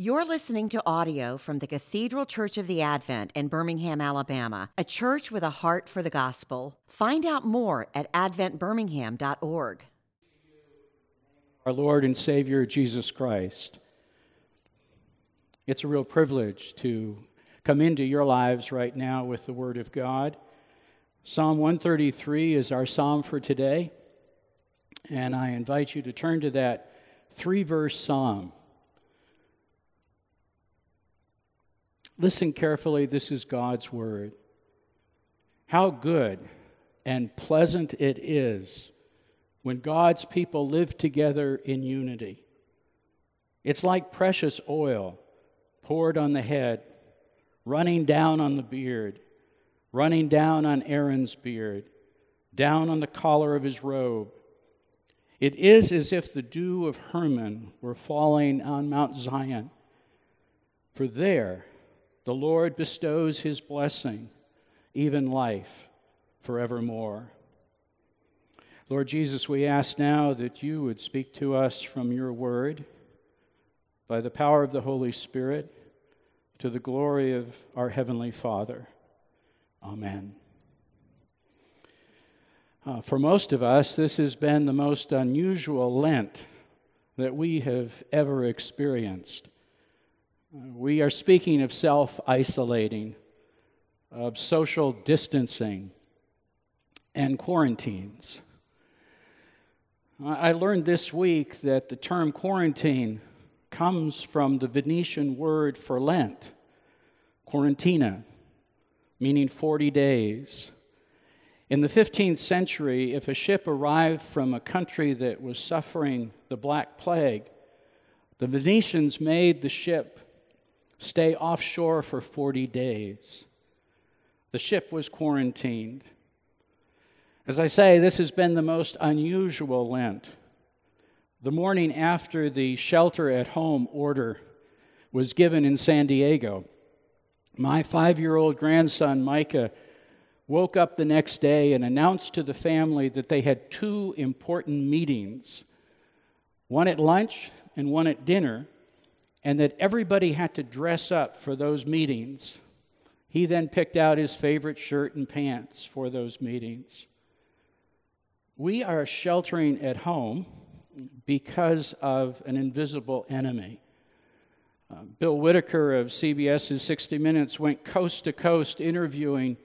You're listening to audio from the Cathedral Church of the Advent in Birmingham, Alabama, a church with a heart for the gospel. Find out more at adventbirmingham.org. Our Lord and Savior Jesus Christ. It's a real privilege to come into your lives right now with the Word of God. Psalm 133 is our psalm for today, and I invite you to turn to that three verse psalm. Listen carefully, this is God's word. How good and pleasant it is when God's people live together in unity. It's like precious oil poured on the head, running down on the beard, running down on Aaron's beard, down on the collar of his robe. It is as if the dew of Hermon were falling on Mount Zion. For there, the Lord bestows his blessing, even life, forevermore. Lord Jesus, we ask now that you would speak to us from your word by the power of the Holy Spirit to the glory of our Heavenly Father. Amen. Uh, for most of us, this has been the most unusual Lent that we have ever experienced. We are speaking of self isolating, of social distancing, and quarantines. I learned this week that the term quarantine comes from the Venetian word for Lent, quarantina, meaning 40 days. In the 15th century, if a ship arrived from a country that was suffering the Black Plague, the Venetians made the ship stay offshore for 40 days. The ship was quarantined. As I say, this has been the most unusual Lent. The morning after the shelter at home order was given in San Diego, my five year old grandson, Micah, woke up the next day and announced to the family that they had two important meetings one at lunch and one at dinner and that everybody had to dress up for those meetings. He then picked out his favorite shirt and pants for those meetings. We are sheltering at home because of an invisible enemy. Uh, Bill Whitaker of CBS's 60 Minutes went coast to coast interviewing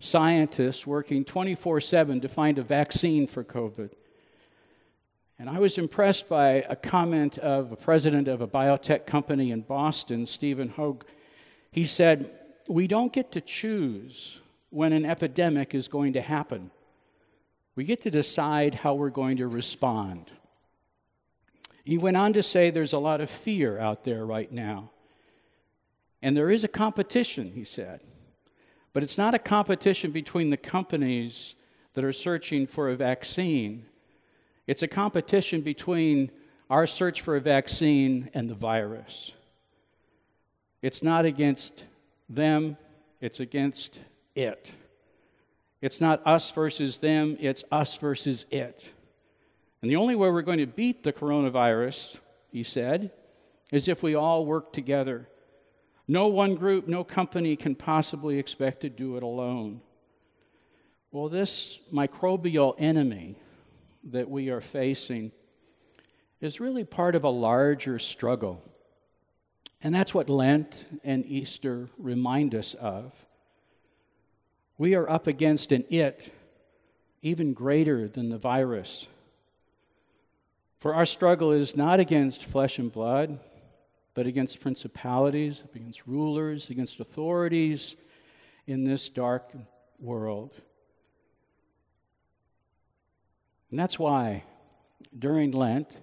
scientists working 24 7 to find a vaccine for COVID. And I was impressed by a comment of a president of a biotech company in Boston, Stephen Hoge. He said, We don't get to choose when an epidemic is going to happen. We get to decide how we're going to respond. He went on to say there's a lot of fear out there right now. And there is a competition, he said. But it's not a competition between the companies that are searching for a vaccine. It's a competition between our search for a vaccine and the virus. It's not against them, it's against it. It's not us versus them, it's us versus it. And the only way we're going to beat the coronavirus, he said, is if we all work together. No one group, no company can possibly expect to do it alone. Well, this microbial enemy, that we are facing is really part of a larger struggle. And that's what Lent and Easter remind us of. We are up against an it even greater than the virus. For our struggle is not against flesh and blood, but against principalities, against rulers, against authorities in this dark world. And that's why during Lent,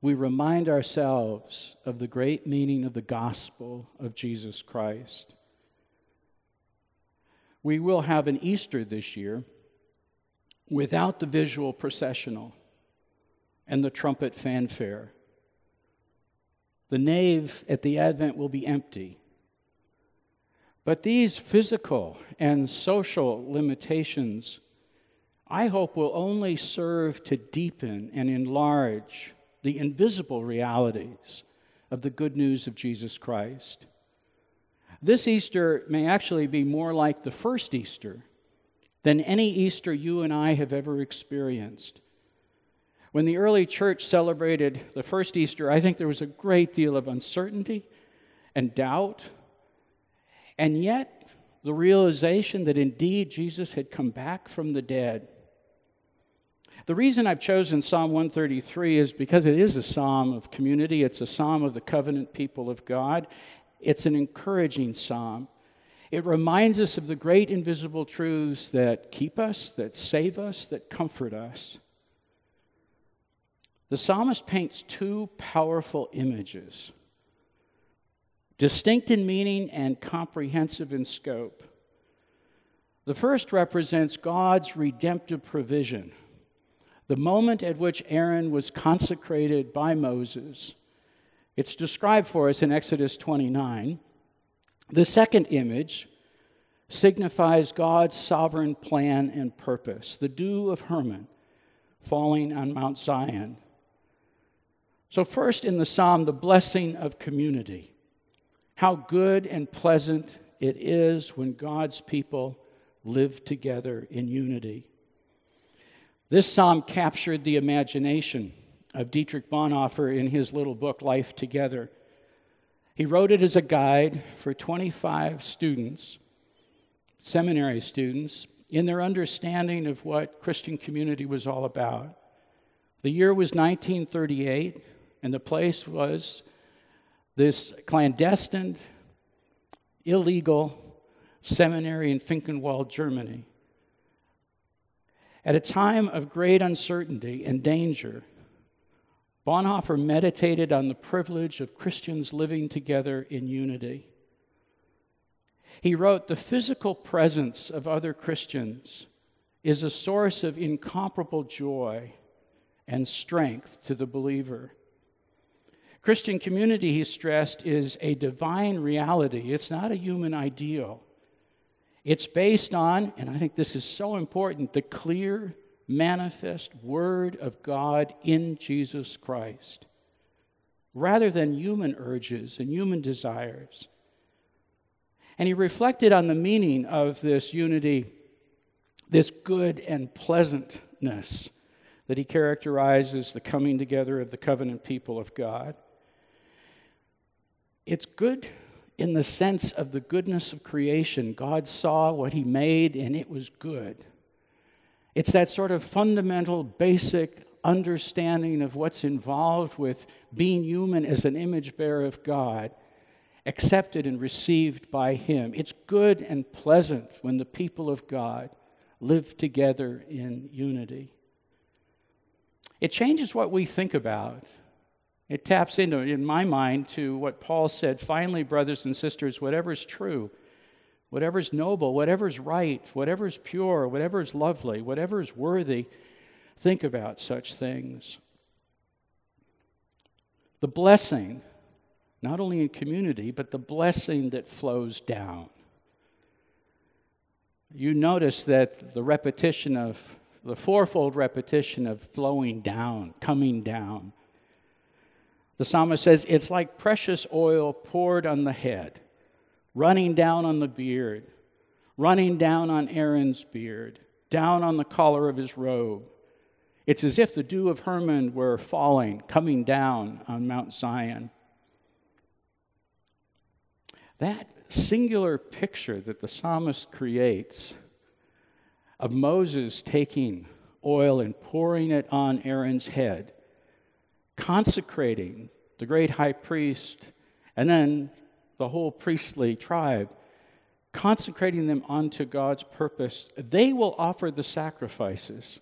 we remind ourselves of the great meaning of the gospel of Jesus Christ. We will have an Easter this year without the visual processional and the trumpet fanfare. The nave at the Advent will be empty. But these physical and social limitations I hope will only serve to deepen and enlarge the invisible realities of the good news of Jesus Christ. This Easter may actually be more like the first Easter than any Easter you and I have ever experienced. When the early church celebrated the first Easter, I think there was a great deal of uncertainty and doubt, and yet the realization that indeed Jesus had come back from the dead. The reason I've chosen Psalm 133 is because it is a psalm of community, it's a psalm of the covenant people of God. It's an encouraging psalm. It reminds us of the great invisible truths that keep us, that save us, that comfort us. The psalmist paints two powerful images, distinct in meaning and comprehensive in scope. The first represents God's redemptive provision, the moment at which Aaron was consecrated by Moses. It's described for us in Exodus 29. The second image signifies God's sovereign plan and purpose, the dew of Hermon falling on Mount Zion. So, first in the psalm, the blessing of community. How good and pleasant it is when God's people live together in unity. This psalm captured the imagination of Dietrich Bonhoeffer in his little book, Life Together. He wrote it as a guide for 25 students, seminary students, in their understanding of what Christian community was all about. The year was 1938 and the place was this clandestine, illegal seminary in Finkenwald, Germany. At a time of great uncertainty and danger, Bonhoeffer meditated on the privilege of Christians living together in unity. He wrote, The physical presence of other Christians is a source of incomparable joy and strength to the believer. Christian community, he stressed, is a divine reality. It's not a human ideal. It's based on, and I think this is so important, the clear, manifest Word of God in Jesus Christ, rather than human urges and human desires. And he reflected on the meaning of this unity, this good and pleasantness that he characterizes the coming together of the covenant people of God. It's good in the sense of the goodness of creation. God saw what He made and it was good. It's that sort of fundamental, basic understanding of what's involved with being human as an image bearer of God, accepted and received by Him. It's good and pleasant when the people of God live together in unity. It changes what we think about it taps into, in my mind, to what Paul said finally, brothers and sisters, whatever is true, whatever is noble, whatever is right, whatever is pure, whatever is lovely, whatever is worthy, think about such things. The blessing, not only in community, but the blessing that flows down. You notice that the repetition of, the fourfold repetition of flowing down, coming down the psalmist says, It's like precious oil poured on the head, running down on the beard, running down on Aaron's beard, down on the collar of his robe. It's as if the dew of Hermon were falling, coming down on Mount Zion. That singular picture that the psalmist creates of Moses taking oil and pouring it on Aaron's head consecrating the great high priest and then the whole priestly tribe, consecrating them unto God's purpose, they will offer the sacrifices.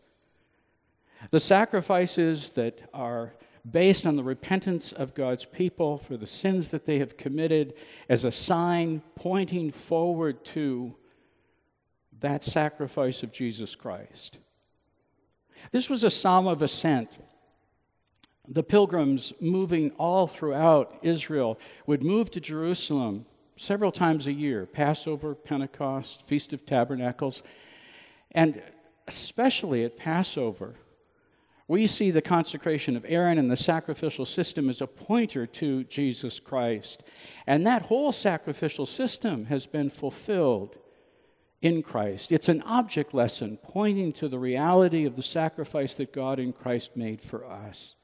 The sacrifices that are based on the repentance of God's people for the sins that they have committed as a sign pointing forward to that sacrifice of Jesus Christ. This was a psalm of ascent the pilgrims moving all throughout Israel would move to Jerusalem several times a year Passover, Pentecost, Feast of Tabernacles, and especially at Passover. We see the consecration of Aaron and the sacrificial system as a pointer to Jesus Christ. And that whole sacrificial system has been fulfilled in Christ. It's an object lesson pointing to the reality of the sacrifice that God in Christ made for us.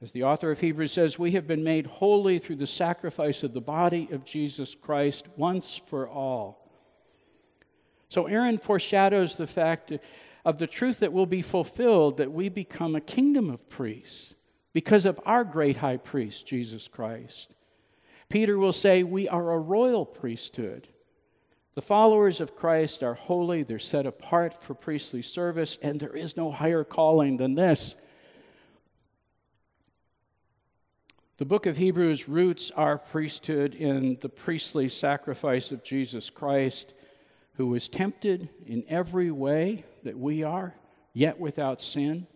As the author of Hebrews says, we have been made holy through the sacrifice of the body of Jesus Christ once for all. So Aaron foreshadows the fact of the truth that will be fulfilled that we become a kingdom of priests because of our great high priest, Jesus Christ. Peter will say, We are a royal priesthood. The followers of Christ are holy, they're set apart for priestly service, and there is no higher calling than this The book of Hebrews roots our priesthood in the priestly sacrifice of Jesus Christ, who was tempted in every way that we are, yet without sin,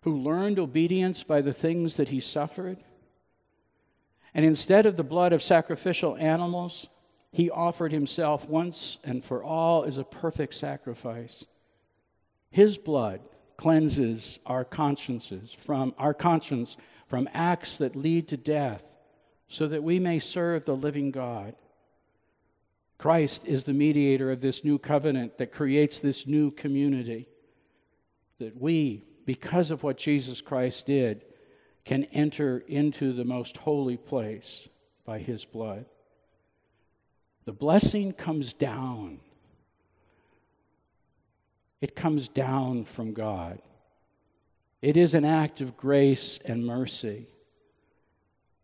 who learned obedience by the things that he suffered. And instead of the blood of sacrificial animals, he offered himself once and for all as a perfect sacrifice. His blood cleanses our consciences from our conscience from acts that lead to death, so that we may serve the living God. Christ is the mediator of this new covenant that creates this new community. That we, because of what Jesus Christ did, can enter into the most holy place by his blood. The blessing comes down. It comes down from God. It is an act of grace and mercy.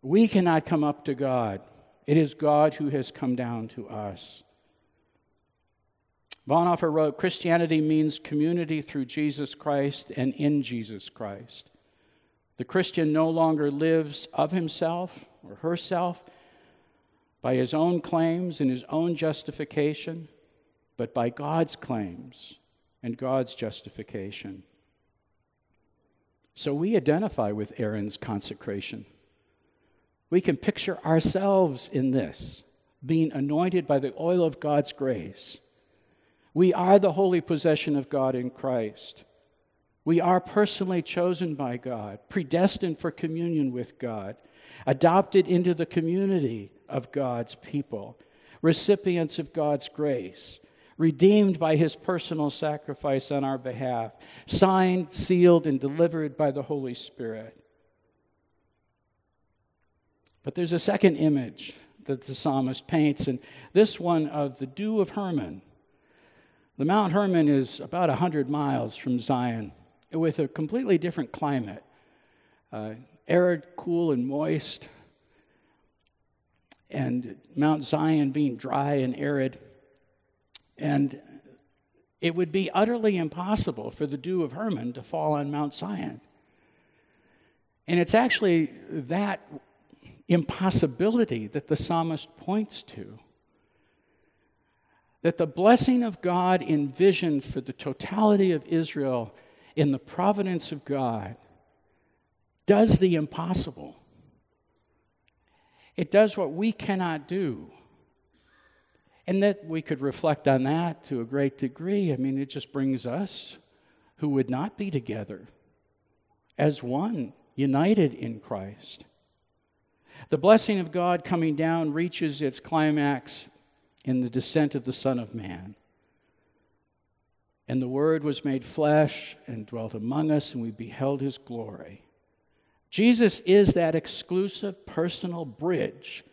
We cannot come up to God, it is God who has come down to us. Bonhoeffer wrote Christianity means community through Jesus Christ and in Jesus Christ. The Christian no longer lives of himself or herself by his own claims and his own justification, but by God's claims and God's justification. So we identify with Aaron's consecration. We can picture ourselves in this, being anointed by the oil of God's grace. We are the holy possession of God in Christ. We are personally chosen by God, predestined for communion with God, adopted into the community of God's people, recipients of God's grace, redeemed by his personal sacrifice on our behalf, signed, sealed, and delivered by the Holy Spirit. But there's a second image that the psalmist paints, and this one of the dew of Hermon. The Mount Hermon is about 100 miles from Zion with a completely different climate uh, arid, cool, and moist, and Mount Zion being dry and arid. And it would be utterly impossible for the dew of Hermon to fall on Mount Zion. And it's actually that impossibility that the psalmist points to. That the blessing of God envisioned for the totality of Israel in the providence of God does the impossible. It does what we cannot do. And that we could reflect on that to a great degree. I mean, it just brings us who would not be together as one, united in Christ. The blessing of God coming down reaches its climax in the descent of the Son of Man. And the Word was made flesh and dwelt among us, and we beheld his glory. Jesus is that exclusive personal bridge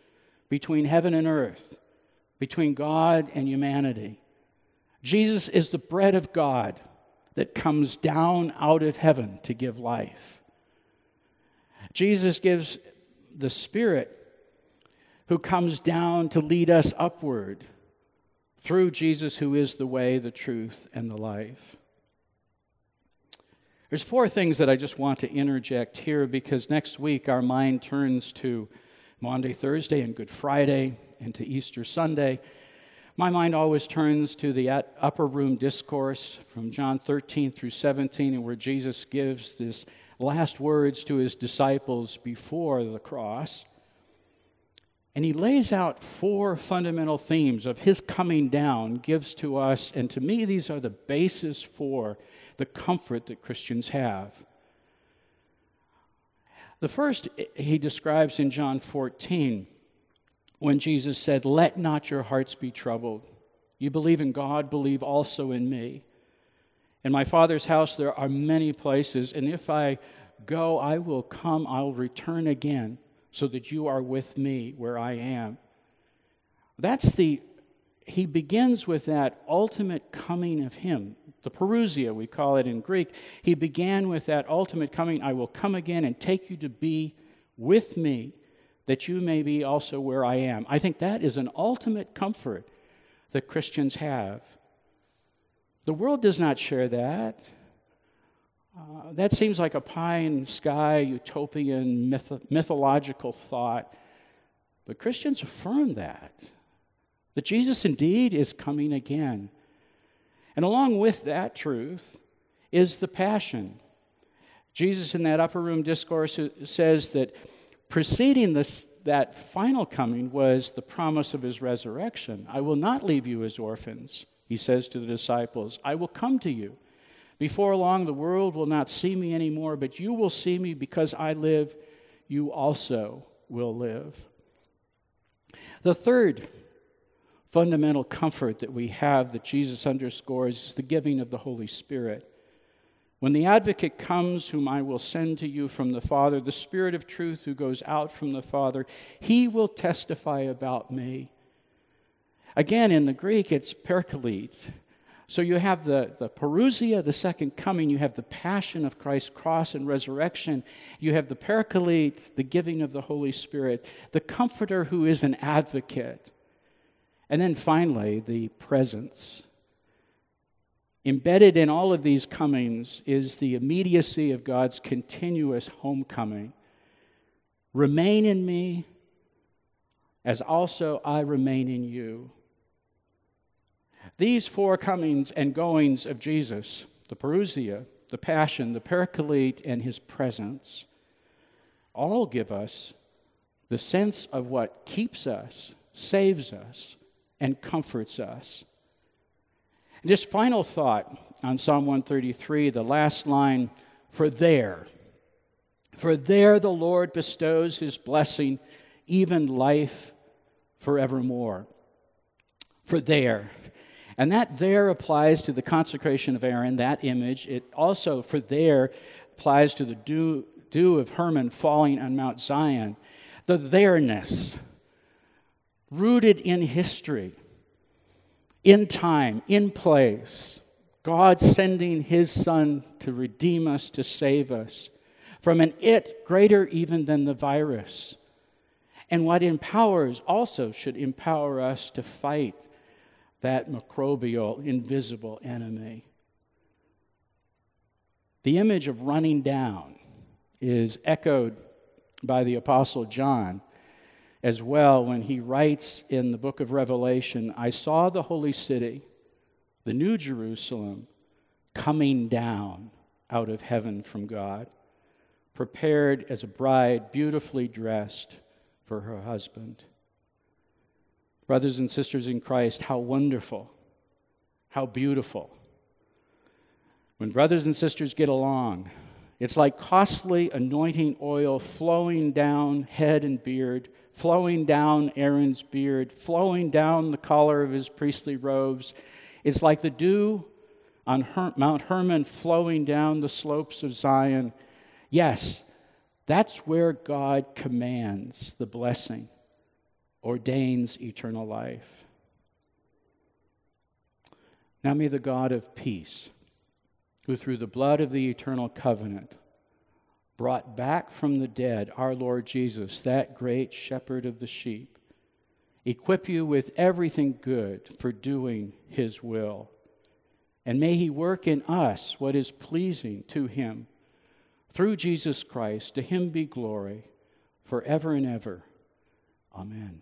between heaven and earth between God and humanity. Jesus is the bread of God that comes down out of heaven to give life. Jesus gives the Spirit who comes down to lead us upward through Jesus, who is the way, the truth, and the life. There's four things that I just want to interject here because next week our mind turns to Maundy, Thursday, and Good Friday into Easter Sunday, my mind always turns to the upper room discourse from John 13 through 17, where Jesus gives this last words to his disciples before the cross. And he lays out four fundamental themes of his coming down, gives to us, and to me, these are the basis for the comfort that Christians have. The first he describes in John 14 when Jesus said, Let not your hearts be troubled. You believe in God, believe also in me. In my Father's house there are many places, and if I go, I will come, I will return again, so that you are with me where I am. That's the, he begins with that ultimate coming of him. The parousia, we call it in Greek. He began with that ultimate coming I will come again and take you to be with me, that you may be also where I am. I think that is an ultimate comfort that Christians have. The world does not share that. Uh, that seems like a pie in the sky, utopian, myth- mythological thought. But Christians affirm that, that Jesus indeed is coming again. And along with that truth is the passion. Jesus, in that upper room discourse, uh, says that preceding this, that final coming was the promise of his resurrection. I will not leave you as orphans, he says to the disciples. I will come to you. Before long, the world will not see me anymore, but you will see me because I live, you also will live. The third fundamental comfort that we have that Jesus underscores is the giving of the Holy Spirit. When the advocate comes, whom I will send to you from the Father, the Spirit of truth who goes out from the Father, he will testify about me. Again, in the Greek, it's paraclete. So you have the, the parousia, the second coming, you have the passion of Christ's cross and resurrection, you have the paraclete, the giving of the Holy Spirit, the comforter who is an advocate, and then finally, the presence. Embedded in all of these comings is the immediacy of God's continuous homecoming. Remain in me as also I remain in you. These four comings and goings of Jesus, the parousia, the passion, the paraclete, and his presence, all give us the sense of what keeps us, saves us, and comforts us. Just final thought on Psalm 133, the last line for there. For there the Lord bestows his blessing, even life forevermore. For there. And that there applies to the consecration of Aaron, that image. It also, for there, applies to the dew, dew of Hermon falling on Mount Zion. The there-ness, rooted in history in time, in place, God sending his Son to redeem us, to save us from an it greater even than the virus. And what empowers also should empower us to fight that microbial, invisible enemy. The image of running down is echoed by the Apostle John as well when he writes in the book of Revelation I saw the holy city, the new Jerusalem, coming down out of heaven from God, prepared as a bride, beautifully dressed for her husband. Brothers and sisters in Christ, how wonderful, how beautiful. When brothers and sisters get along, it's like costly anointing oil flowing down head and beard flowing down Aaron's beard, flowing down the collar of his priestly robes. It's like the dew on Her- Mount Hermon flowing down the slopes of Zion. Yes, that's where God commands the blessing, ordains eternal life. Now may the God of peace, who through the blood of the eternal covenant brought back from the dead our Lord Jesus, that great shepherd of the sheep, equip you with everything good for doing his will. And may he work in us what is pleasing to him. Through Jesus Christ, to him be glory forever and ever. Amen.